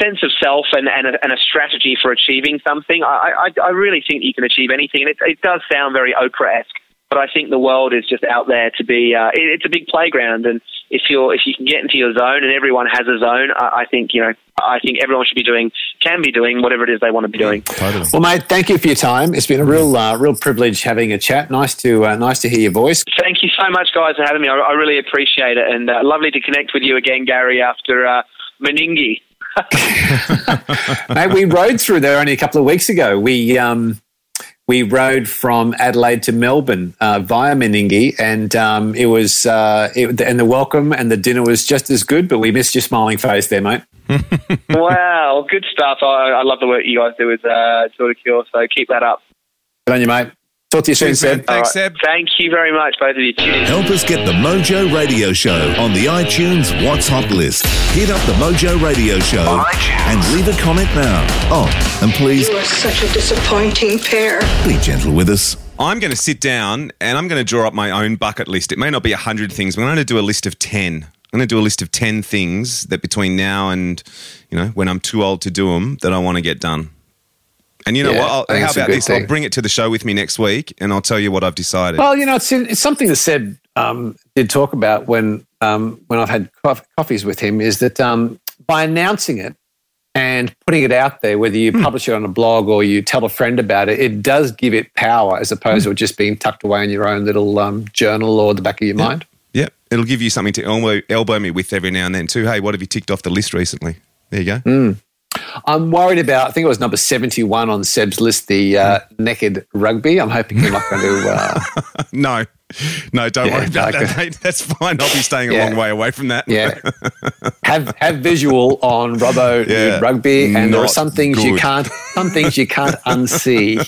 sense of self and, and, a, and a strategy for achieving something. I, I, I really think you can achieve anything, and it, it does sound very Oprah-esque. But I think the world is just out there to be. Uh, it, it's a big playground, and if you're if you can get into your zone, and everyone has a zone, I, I think you know. I think everyone should be doing, can be doing whatever it is they want to be doing. Totally. Well, mate, thank you for your time. It's been a real, uh, real privilege having a chat. Nice to, uh, nice to hear your voice. Thank you so much, guys, for having me. I, I really appreciate it, and uh, lovely to connect with you again, Gary, after uh, Meningie. (laughs) mate, we rode through there only a couple of weeks ago. We, um, we rode from Adelaide to Melbourne uh, via Meningie, and um, it was, uh, it, and the welcome and the dinner was just as good. But we missed your smiling face there, mate. (laughs) wow, good stuff. I, I love the work you guys do with uh, Tour de Cure, so keep that up. Good on you, mate. Talk to you soon, Cheers, man. Seb. Thanks, All right. Seb. Thank you very much, both of you. Cheers. Help us get the Mojo Radio Show on the iTunes What's Hot list. Hit up the Mojo Radio Show and leave a comment now. Oh, and please You are such a disappointing pair. be gentle with us. I'm going to sit down and I'm going to draw up my own bucket list. It may not be 100 things, but I'm going to do a list of 10. I'm going to do a list of 10 things that between now and, you know, when I'm too old to do them, that I want to get done. And you know Yeah, what? I'll, how about this? thing. I'll bring it to the show with me next week and I'll tell you what I've decided. Well, you know, it's, it's something that Seb um, did talk about when um, when I've had coff- coffees with him is that um, by announcing it and putting it out there, whether you publish it on a blog or you tell a friend about it, it does give it power as opposed to it just being tucked away in your own little um, journal or the back of your mind. yeah, it'll give you something to elbow, elbow me with every now and then, too. Hey, what have you ticked off the list recently? There you go. Mm. I'm worried about, I think it was number 71 on Seb's list, the uh, naked rugby. I'm hoping you're not going to. Uh, (laughs) No, no, don't Yeah, worry about that, mate. That's fine. I'll be staying a Yeah. long way away from that. yeah, (laughs) have have visual on Robbo Yeah, rugby, and there are some things you can't some things you can't (laughs) unsee.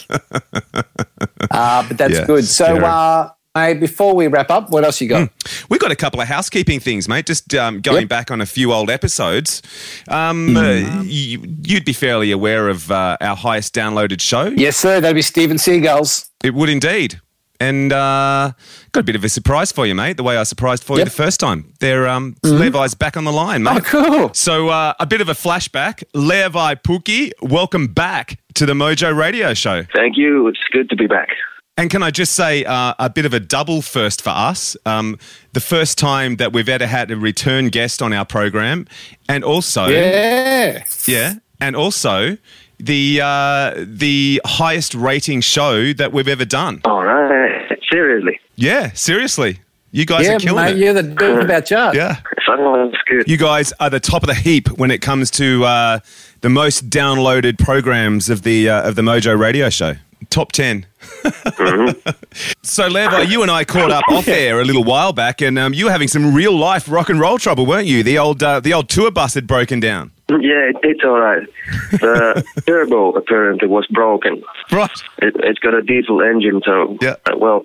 Uh, but that's good. So, uh, Hey, before we wrap up, what else you got? We've got a couple of housekeeping things, mate. Just um, going Yep. back on a few old episodes. Um, uh, you, you'd be fairly aware of uh, our highest downloaded show. Yes, sir. That'd be Steve n Seagull's. It would indeed. And uh, got a bit of a surprise for you, mate. The way I surprised for you the first time. They're um, Levi's back on the line, mate. Oh, cool. So uh, a bit of a flashback. Levi Pukki, welcome back to the Mojo Radio Show. Thank you. It's good to be back. And can I just say uh, a bit of a double first for us? Um, the first time that we've ever had a return guest on our program, and also Yeah. yeah, and also the uh, the highest rating show that we've ever done. All right. Seriously. Yeah, seriously, you guys Yeah, are killing mate, it. you're the dude about (laughs) chart. Yeah, Sounds good. you guys are the top of the heap when it comes to uh, the most downloaded programs of the uh, of the Mojo Radio Show. Top 10 (laughs) so, Levi, you and I caught up (laughs) off air a little while back, and um, you were having some real life rock and roll trouble, weren't you? The old uh, the old tour bus had broken down. Yeah, it, it's all right. The (laughs) turbo apparently was broken. Right. It, it's got a diesel engine, so Yeah. uh, well,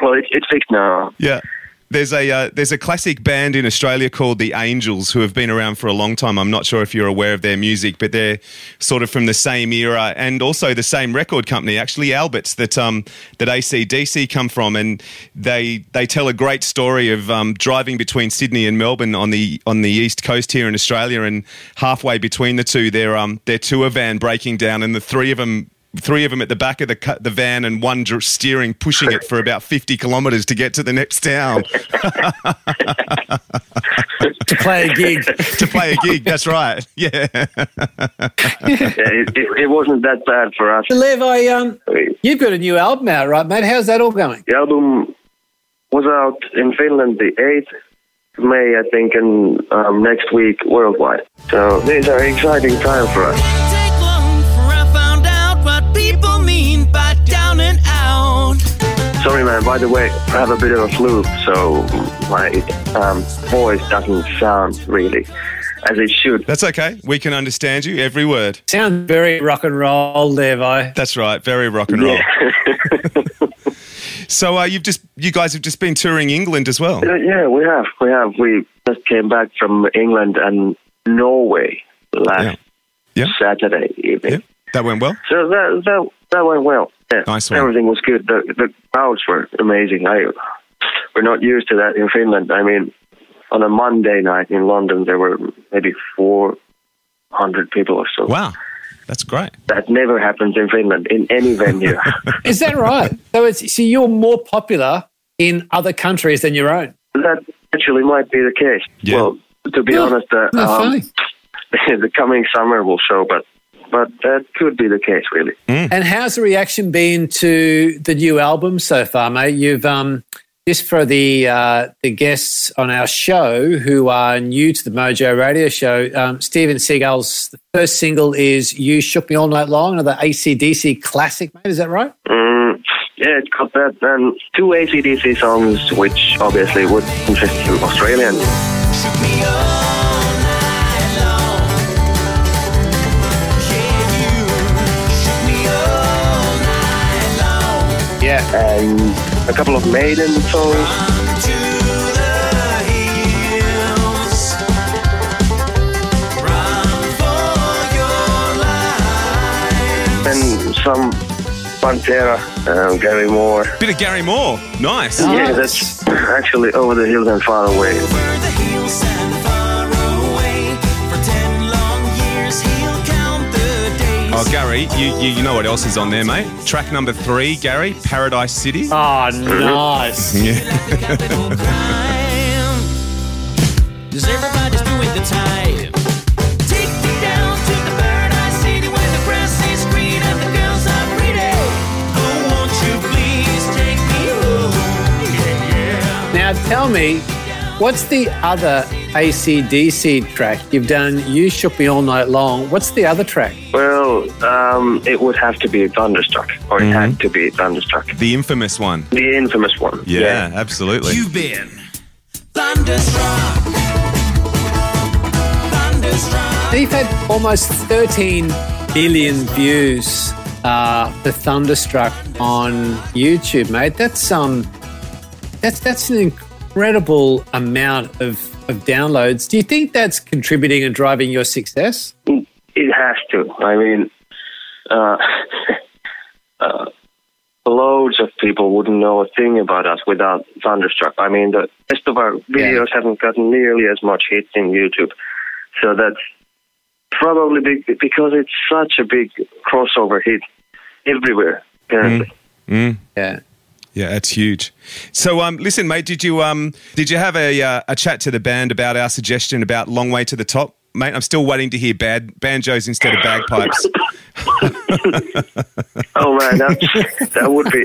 well, it's it's fixed now. Yeah. There's a uh, there's a classic band in Australia called the Angels who have been around for a long time. I'm not sure if you're aware of their music, but they're sort of from the same era and also the same record company, actually Alberts that um that ACDC come from, and they they tell a great story of um, driving between Sydney and Melbourne on the on the east coast here in Australia, and halfway between the two, their um their tour van breaking down, and the three of them. Three of them at the back of the cu- the van, and one dr- steering, pushing it for about fifty kilometres to get to the next town. (laughs) To play a gig. to play a gig. That's right. (laughs) Yeah. Yeah, it, it, it wasn't that bad for us. Levi, um, you've got a new album out, right, mate? How's that all going? The album was out in Finland the 8th May, I think, and um, next week worldwide. So these are exciting times for us. People mean by down and out. Sorry, man. By the way, I have a bit of a flu, so my um, voice doesn't sound really as it should. That's okay. We can understand you every word. Sounds very rock and roll, there, Levi. That's right. Very rock and roll. (laughs) so uh, you've just you guys have just been touring England as well. Uh, yeah, we have. We have. We just came back from England and Norway last Yeah. Yeah. Saturday evening. Yeah. That went well. So that that that went well. Yeah. Nice one. Everything was good. The the crowds were amazing. I we're not used to that in Finland. I mean, on a Monday night in London, there were maybe four hundred people or so. Wow. That's great. That never happens in Finland in any venue. (laughs) Is that right? so it's so you're more popular in other countries than your own. that actually might be the case. Yeah. Well, to be Yeah. honest, uh, No, um, (laughs) the coming summer will show, but but that could be the case, really. And how's the reaction been to the new album so far, mate? You've um just for the uh, the guests on our show who are new to the Mojo Radio Show, um, Steve n Seagulls first single is "You Shook Me All Night Long," another ACDC classic, mate. Is that right? Mm, yeah, it's got that and two ACDC songs, which obviously would interest you And a couple of Maiden songs. To the hills. Run for your life. And some Pantera, uh, Gary Moore. Bit of Gary Moore. Nice. Yeah, that's actually over the hills and far away. Oh, Gary, you, you you know what else is on there, mate? Track number three, Gary, Paradise City. Oh, nice. capital crime. Cause everybody's doing the time. Take me down to the paradise city where the grass is green and the girls are pretty. Oh, won't you please take me home? Yeah, yeah. Now tell me, what's the other ACDC track? You've done "You Shook Me All Night Long." What's the other track? Well, um, it would have to be Thunderstruck, or it had to be Thunderstruck. The infamous one. The infamous one. Yeah, absolutely. You've been thunderstruck. Thunderstruck. You've had almost 13 billion views uh, for Thunderstruck on YouTube, mate. That's um, that's that's an incredible amount of, of downloads. Do you think that's contributing and driving your success? It has to. I mean, uh, (laughs) uh, loads of people wouldn't know a thing about us without Thunderstruck. I mean, the rest of our videos haven't gotten nearly as much hits in YouTube. So that's probably big because it's such a big crossover hit everywhere. Apparently. Mm. Yeah. Yeah, that's huge. So, um, listen, mate, did you um, did you have a uh, a chat to the band about our suggestion about "Long Way to the Top"? Mate, I'm still waiting to hear bad banjos instead of bagpipes. (laughs) Oh man, that, that would be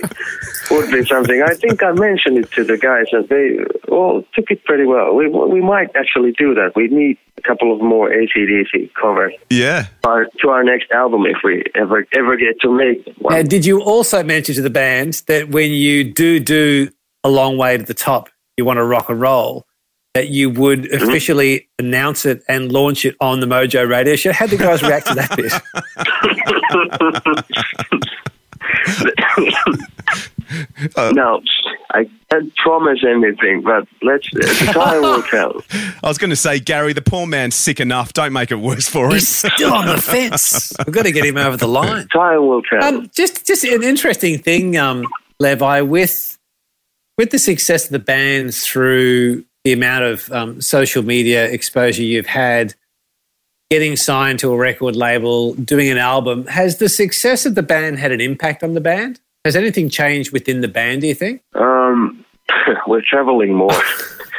would be something. I think I mentioned it to the guys, and they all took it pretty well. We we might actually do that. We need a couple of more ACDC covers yeah. our, to our next album if we ever ever get to make one. And did you also mention to the band that when you do do a long way to the top, you want to rock and roll, that you would Mm-hmm. officially announce it and launch it on the Mojo Radio Show? How did the guys react to that bit? (laughs) no, I can't promise anything, but let's the time will tell. I was going to say, Gary, the poor man's sick enough. Don't make it worse for him. He's still on the fence. We've got to get him over the (laughs) line. Time will tell. Um, just, just an interesting thing, um, Levi, with with the success of the band through the amount of um, social media exposure you've had, getting signed to a record label, doing an album, has the success of the band had an impact on the band? Has anything changed within the band? Do you think um, (laughs) we're traveling more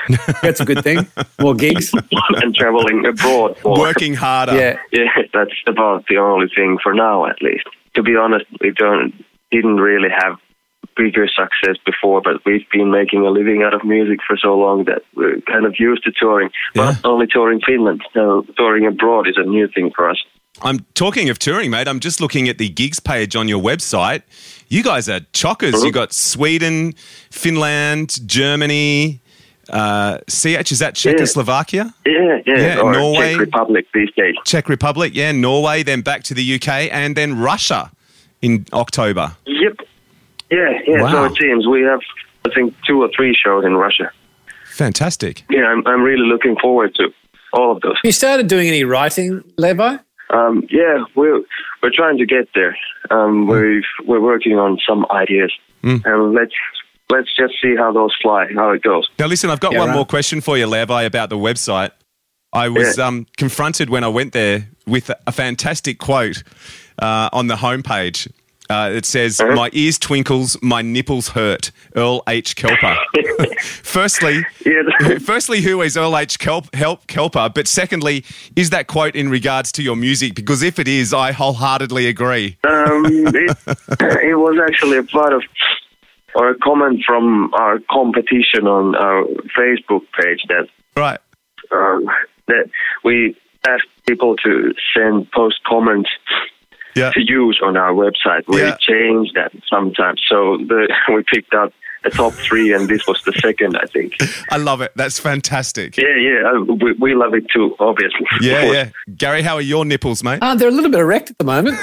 (laughs) that's a good thing? More gigs, (laughs) and traveling abroad more. Working harder. yeah. Yeah, that's about the only thing for now, at least. To be honest, we don't didn't really have bigger success before, but we've been making a living out of music for so long that we're kind of used to touring. Yeah. But only touring Finland, so touring abroad is a new thing for us. I'm talking of touring, mate. I'm just looking at the gigs page on your website. You guys are chockers. You got Sweden, Finland, Germany. Uh, CH is that Czechoslovakia, Yeah, yeah, Yeah, or Norway. Czech Republic these days. Czech Republic, yeah, Norway, then back to the UK, and then Russia in October. Yep. Yeah, yeah. Wow. So it seems we have, I think, two or three shows in Russia. Fantastic. Yeah, I'm, I'm really looking forward to all of those. You started doing any writing, Levi? Um, yeah, we're we're trying to get there. Um, we've we're working on some ideas, and let's let's just see how those fly, how it goes. Now, listen, I've got Yeah, one right. more question for you, Levi, about the website. I was Yeah. um, confronted when I went there with a, a fantastic quote uh, on the homepage. Uh, it says, Uh-huh. "My ears twinkles, my nipples hurt." Earl H. Kelper. (laughs) firstly, Yeah. (laughs) firstly, who is Earl H. Kelp, Help, Kelper? But secondly, is that quote in regards to your music? Because if it is, I wholeheartedly agree. Um, it, (laughs) it was actually a part of or a comment from our competition on our Facebook page that Right. um, that we asked people to send post comments Yeah. to use on our website. We Yeah. change that sometimes, so the, (laughs) we picked up the top three, and this was the second, I think. (laughs) I love it. That's fantastic. Yeah, yeah, uh, we, we love it too, obviously. Yeah, (laughs) yeah. Gary, how are your nipples, mate? Uh, they're a little bit erect at the moment.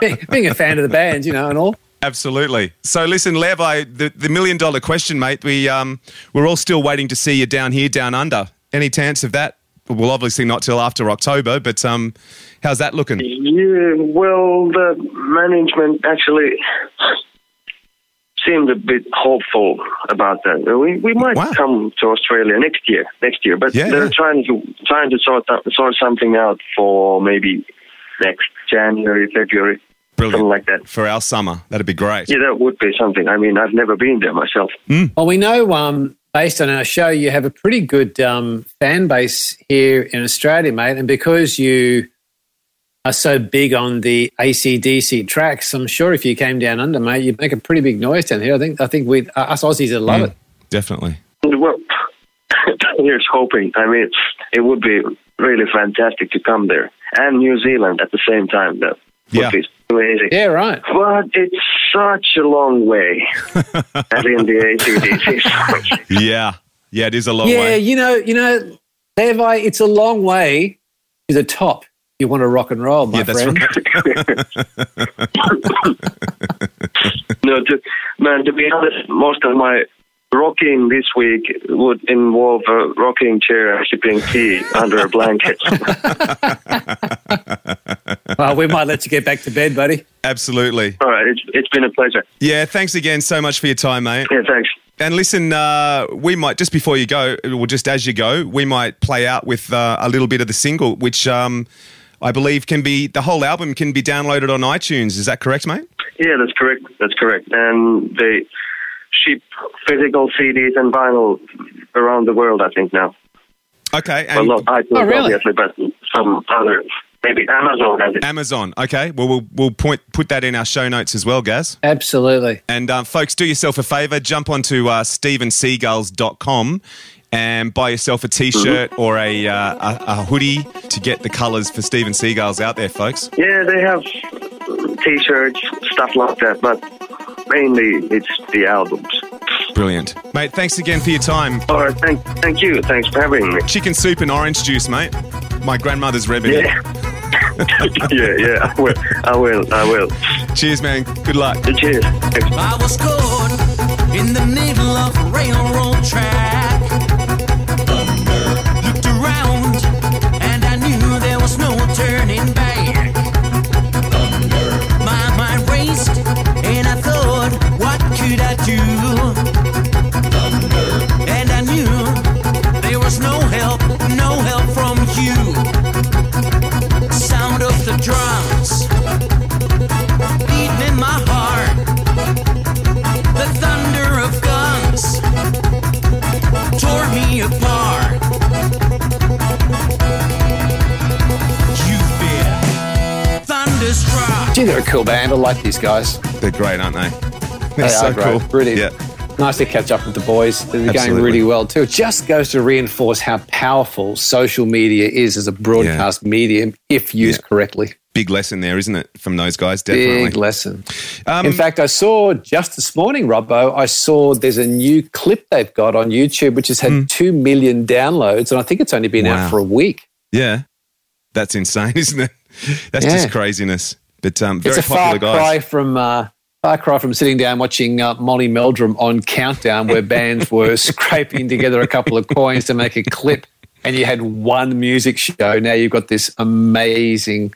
being, being a fan of the band, you know, and all. Absolutely. So listen, Levi, the, the million dollar question, mate. We um we're all still waiting to see you down here, down under. Any chance of that? Well, obviously not till after October, but um, how's that looking? Yeah, well, the management actually seemed a bit hopeful about that. We we might Wow. come to Australia next year, next year, but Yeah, they're yeah. trying to trying to sort out, sort something out for maybe next January, February, something like that. For our summer, that'd be great. Yeah, that would be something. I mean, I've never been there myself. Well, we know, um, based on our show, you have a pretty good um, fan base here in Australia, mate. And because you are so big on the ACDC tracks, I'm sure if you came down under, mate, you'd make a pretty big noise down here. I think I think we uh, us Aussies would love it. Definitely. Well, (laughs) here's hoping. I mean, it would be really fantastic to come there and New Zealand at the same time. That would Yeah. be amazing. Yeah, right. But it's such a long way, (laughs) as in the ACDC songs. (laughs) Yeah. Yeah, it is a long yeah, way. Yeah, you know, you know, Levi, it's a long way to the top. You want to rock and roll, my Yeah, that's friend. right. (laughs) no, to, Man, to be honest, most of my rocking this week would involve a rocking chair sipping tea under a blanket. Well, we might let you get back to bed, buddy. Absolutely. All right, it's, it's been a pleasure. Yeah, thanks again so much for your time, mate. Yeah, thanks. And listen, uh, we might just before you go, or just as you go, we might play out with uh, a little bit of the single, which um, I believe can be the whole album can be downloaded on iTunes. Is that correct, mate? Yeah, that's correct. That's correct. And they ship physical CDs and vinyl around the world, I think, now. Okay. Well, not iTunes, Oh, really? obviously, but some other, maybe Amazon. Amazon. Okay. Well, we'll we'll point put that in our show notes as well, Gaz. Absolutely. And um, folks, do yourself a favor, jump onto uh, stevenseagulls.com and buy yourself a t-shirt or a, uh, a, a hoodie to get the colours for Steve n Seagulls out there, folks. Yeah, they have T-shirts, stuff like that, but mainly it's the albums. Brilliant. Mate, thanks again for your time. All right, thank, thank you. Thanks for having me. Chicken soup and orange juice, mate. My grandmother's remedy. Yeah. (laughs) yeah, yeah, I will. I will. I will. Cheers, man. Good luck. Cheers. Thanks. I was caught in the middle of railroad track. Gee, they're a cool band. I like these guys. They're great, aren't they? They're They so are great. cool. Really Yeah. nice to catch up with the boys. They're going really well too. It just goes to reinforce how powerful social media is as a broadcast medium if used Yeah. correctly. Big lesson there, isn't it, from those guys? Definitely. Big lesson. Um, In fact, I saw just this morning, Robbo, I saw there's a new clip they've got on YouTube which has had 2 million downloads, and I think it's only been. Wow. out for a week. yeah. That's insane, (laughs) isn't it? That's Yeah. just craziness. But um, very it's a far popular cry from. Uh, Far cry from sitting down watching uh, Molly Meldrum on Countdown, where bands were (laughs) scraping together a couple of coins to make a clip, and you had one music show. Now you've got this amazing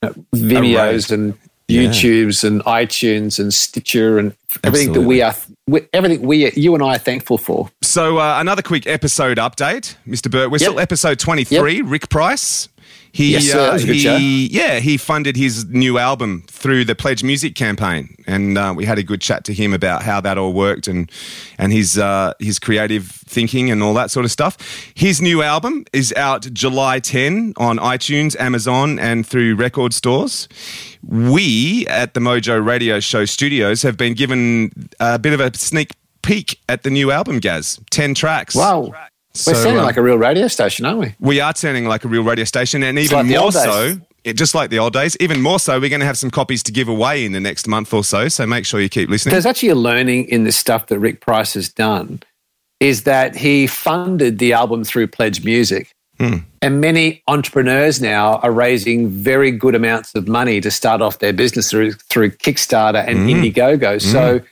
you know, videos and Yeah. YouTubes and iTunes and Stitcher and everything that we are, we- everything we, you and I are thankful for. So uh, another quick episode update, Mr. Bertwistle, Yep. episode twenty-three. Rick Price. He, Yes. Uh, was a good he, yeah, he funded his new album through the Pledge Music campaign, and uh, we had a good chat to him about how that all worked and and his uh, his creative thinking and all that sort of stuff. His new album is out July 10 on iTunes, Amazon, and through record stores. We at the Mojo Radio Show Studios have been given a bit of a sneak peek at the new album, Gaz. Ten tracks. Wow. So, We're sounding um, like a real radio station, aren't we? we are turning like a real radio station, and even like more so, it, just like the old days, even more so, we're going to have some copies to give away in the next month or so. So make sure you keep listening. There's actually a learning in this stuff that Rick Price has done is that he funded the album through Pledge Music. Hmm. And many entrepreneurs now are raising very good amounts of money to start off their business through, through Kickstarter and hmm. Indiegogo. So hmm.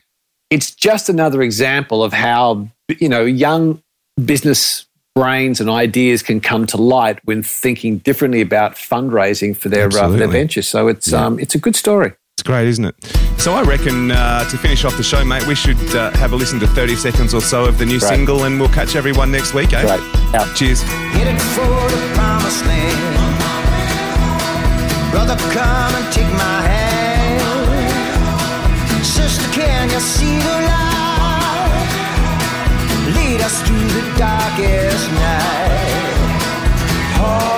it's just another example of how, you know, young business brains and ideas can come to light when thinking differently about fundraising for their, uh, their Absolutely. ventures. So it's, um, it's a good story. It's great, isn't it? So I reckon uh, to finish off the show, mate, we should uh, have a listen to 30 seconds or so of the new Great. single, and we'll catch everyone next week, eh? Great. Out. Cheers. Headed for the promised land. Brother, come and take my hand. Sister, can you see the light? Lead us through the darkest night. Home,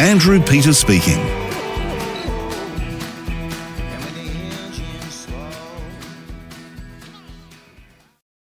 Andrew Peters speaking.